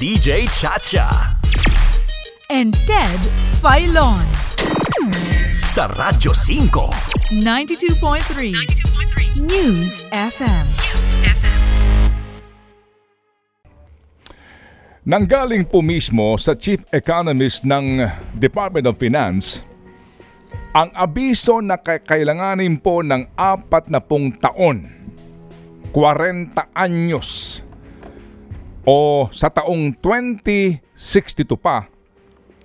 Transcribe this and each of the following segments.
DJ Chacha. and Ted Filon. Sa Radyo 5. 92.3 News FM. Nanggaling po mismo sa Chief Economist ng Department of Finance ang abiso na kakailanganin po ng apat na pong taon, 40 anyos, o sa taong 2062 pa,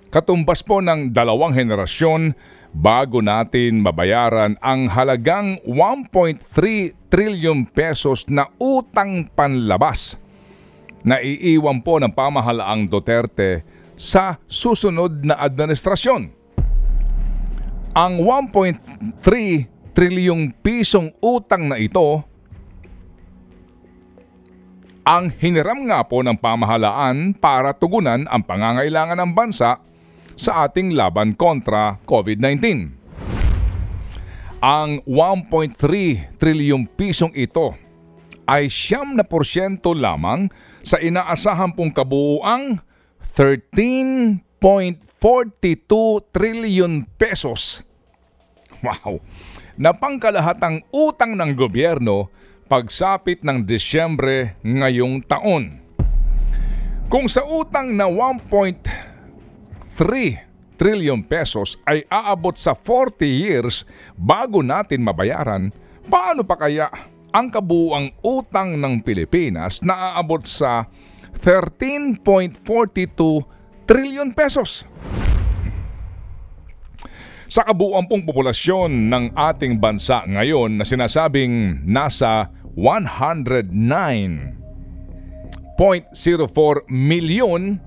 katumbas po ng dalawang henerasyon bago natin mabayaran ang halagang 1.3 trillion pesos na utang panlabas na iiwan po ng pamahalaang Duterte sa susunod na administrasyon. Ang 1.3 trilyong pisong utang na ito ang hiniram nga po ng pamahalaan para tugunan ang pangangailangan ng bansa sa ating laban kontra COVID-19. Ang 1.3 trilyong pisong ito ay siyam na porsyento lamang sa inaasahan pong kabuuang 13.42 trillion pesos. Wow! Na pangkalahatang utang ng gobyerno pagsapit ng Disyembre ngayong taon. Kung sa utang na 1.3 trillion pesos ay aabot sa 40 years bago natin mabayaran, paano pa kaya ang kabuuang utang ng Pilipinas na aabot sa 13.42 trillion pesos? Sa kabuuan pong populasyon ng ating bansa ngayon na sinasabing nasa 109.04 milyon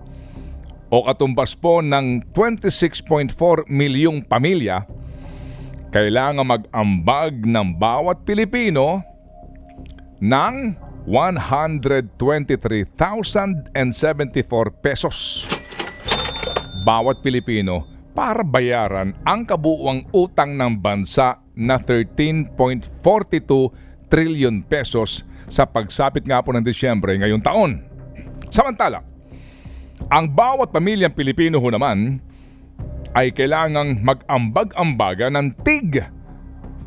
o katumbas po ng 26.4 milyong pamilya, kailangan mag-ambag ng bawat Pilipino ng 123,074 pesos. Bawat Pilipino para bayaran ang kabuuang utang ng bansa na 13.42 trillion pesos sa pagsapit nga po ng Disyembre ngayong taon. Samantala, ang bawat pamilyang Pilipino ho naman ay kailangang mag-ambag-ambaga ng TIG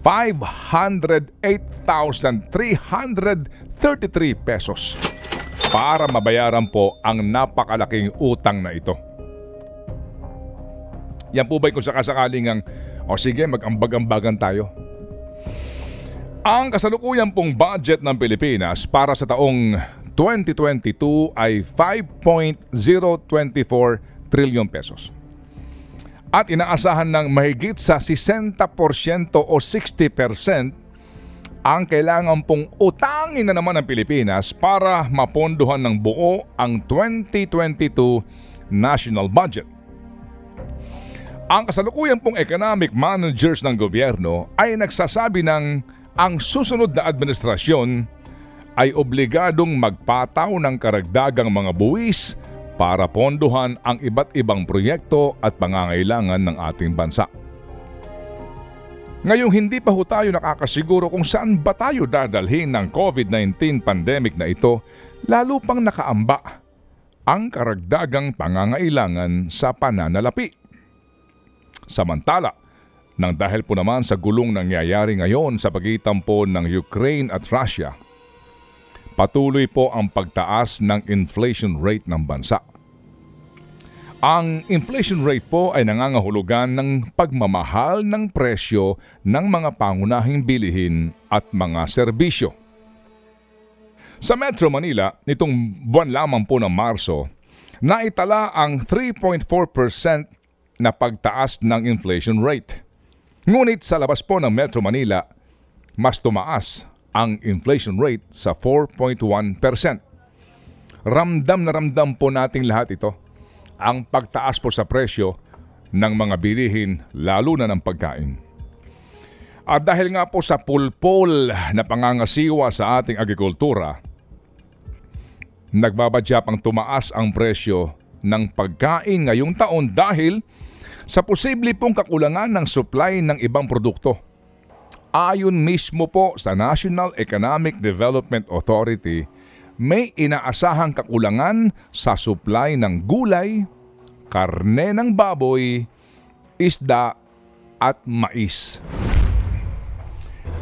508,333 pesos para mabayaran po ang napakalaking utang na ito. Yan po ba'y kung sakasakaling ang, o sige, mag-ambag-ambagan tayo. Ang kasalukuyan pong budget ng Pilipinas para sa taong 2022 ay 5.024 trillion pesos. At inaasahan ng mahigit sa 60% o 60% ang kailangan pong utangin na naman ng Pilipinas para mapondohan ng buo ang 2022 national budget. Ang kasalukuyan pong economic managers ng gobyerno ay nagsasabi ng ang susunod na administrasyon ay obligadong magpataw ng karagdagang mga buwis para pondohan ang iba't ibang proyekto at pangangailangan ng ating bansa. Ngayong hindi pa ho tayo nakakasiguro kung saan ba tayo dadalhin ng COVID-19 pandemic na ito, lalo pang nakaamba ang karagdagang pangangailangan sa pananalapi. Samantala, nang dahil po naman sa gulong nangyayari ngayon sa pagitan po ng Ukraine at Russia, patuloy po ang pagtaas ng inflation rate ng bansa. Ang inflation rate po ay nangangahulugan ng pagmamahal ng presyo ng mga pangunahing bilihin at mga serbisyo. Sa Metro Manila, nitong buwan lamang po ng Marso, naitala ang 3.4% na pagtaas ng inflation rate. Ngunit sa labas po ng Metro Manila, mas tumaas ang inflation rate sa 4.1%. Ramdam na ramdam po nating lahat ito. Ang pagtaas po sa presyo ng mga bilihin lalo na ng pagkain. At dahil nga po sa pulpol na pangangasiwa sa ating agrikultura, nagbabadya pang tumaas ang presyo ng pagkain ngayong taon dahil sa posible pong kakulangan ng supply ng ibang produkto. Ayon mismo po sa National Economic Development Authority, may inaasahang kakulangan sa supply ng gulay, karne ng baboy, isda at mais.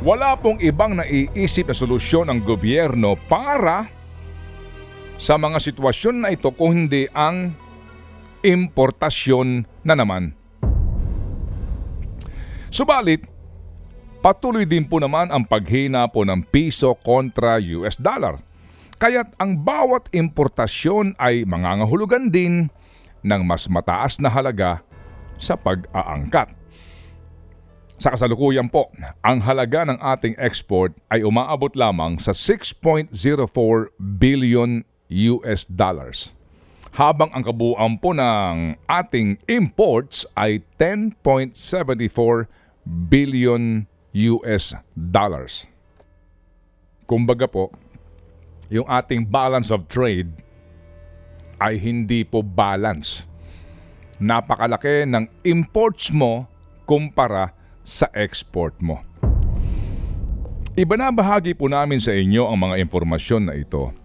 Wala pong ibang naiisip na solusyon ang gobyerno para sa mga sitwasyon na ito kung hindi ang importasyon na naman. Subalit, patuloy din po naman ang paghina po ng piso kontra US dollar. Kaya't ang bawat importasyon ay mangangahulugan din ng mas mataas na halaga sa pag-aangkat. Sa kasalukuyan po, ang halaga ng ating export ay umaabot lamang sa 6.04 billion US dollars. Habang ang kabuuan po ng ating imports ay 10.74 billion US dollars. Kumbaga po, yung ating balance of trade ay hindi po balance. Napakalaki ng imports mo kumpara sa export mo. Ibanabahagi po namin sa inyo ang mga impormasyon na ito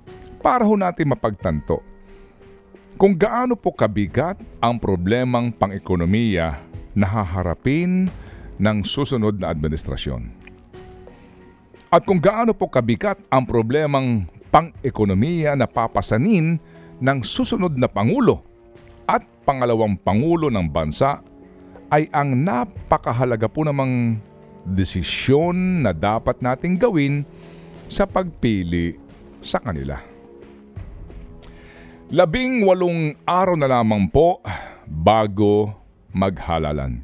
para ho natin mapagtanto kung gaano po kabigat ang problemang pang-ekonomiya na haharapin ng susunod na administrasyon. At kung gaano po kabigat ang problemang pang-ekonomiya na papasanin ng susunod na Pangulo at pangalawang Pangulo ng bansa ay ang napakahalaga po namang desisyon na dapat nating gawin sa pagpili sa kanila. Labing walong araw na lamang po bago maghalalan.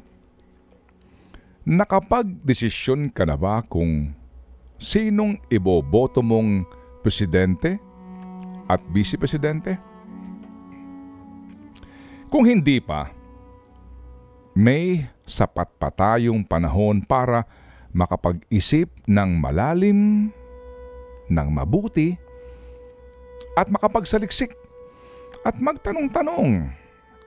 Nakapag-desisyon ka na ba kung sinong iboboto mong presidente at vice-presidente? Kung hindi pa, may sapat pa tayong panahon para makapag-isip ng malalim, ng mabuti, at makapagsaliksik, at magtanong-tanong,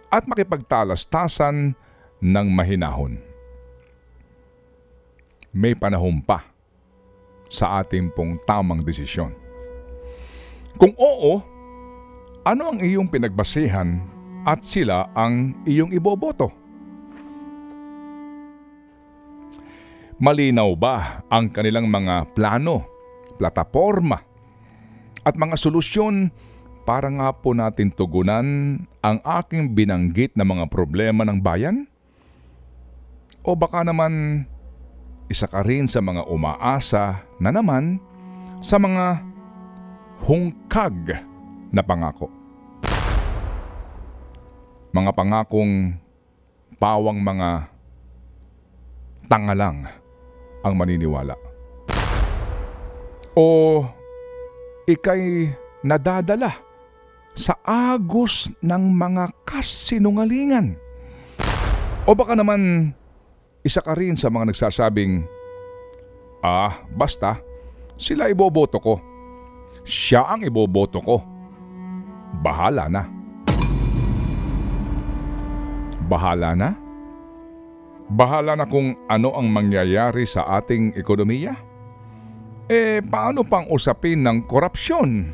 at makipagtalastasan ng mahinahon. May panahon pa sa ating pong tamang desisyon. Kung oo, ano ang iyong pinagbasihan at sila ang iyong iboboto? Malinaw ba ang kanilang mga plano, plataforma, at mga solusyon para nga po natin tugunan ang aking binanggit na mga problema ng bayan? O baka naman isa ka rin sa mga umaasa na naman sa mga hungkag na pangako. Mga pangakong pawang mga tanga lang ang maniniwala. O ikay nadadala sa agos ng mga kasinungalingan. O baka naman isa ka rin sa mga nagsasabing, Ah, basta, sila iboboto ko. Siya ang iboboto ko. Bahala na. Bahala na? Bahala na kung ano ang mangyayari sa ating ekonomiya? Eh, paano pang usapin ng korupsyon?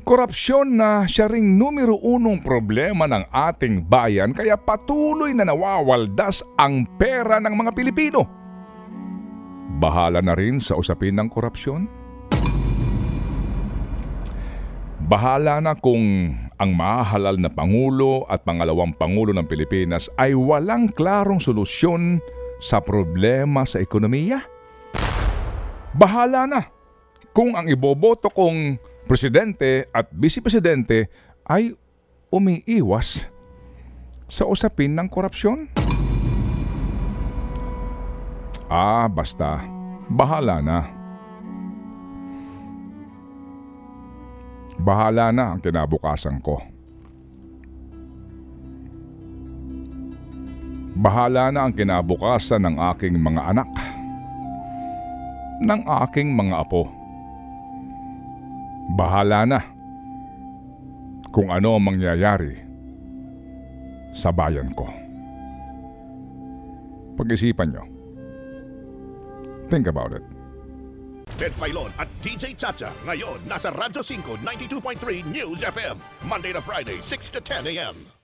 Korupsyon na siya ring numero unong problema ng ating bayan kaya patuloy na nawawaldas ang pera ng mga Pilipino. Bahala na rin sa usapin ng korupsyon? Bahala na kung ang mahalal na Pangulo at pangalawang Pangulo ng Pilipinas ay walang klarong solusyon sa problema sa ekonomiya? Bahala na kung ang iboboto kong presidente at vice-presidente ay umiiwas sa usapin ng korupsyon? Ah, basta. Bahala na. Bahala na ang kinabukasan ko. Bahala na ang kinabukasan ng aking mga anak. Ng aking mga apo. Bahala na kung ano ang mangyayari sa bayan ko. Pag-isipan nyo. Think about it. Ted Filon at DJ Chacha. Ngayon, nasa Radyo 5, 92.3 News FM. Monday to Friday, 6 to 10 a.m.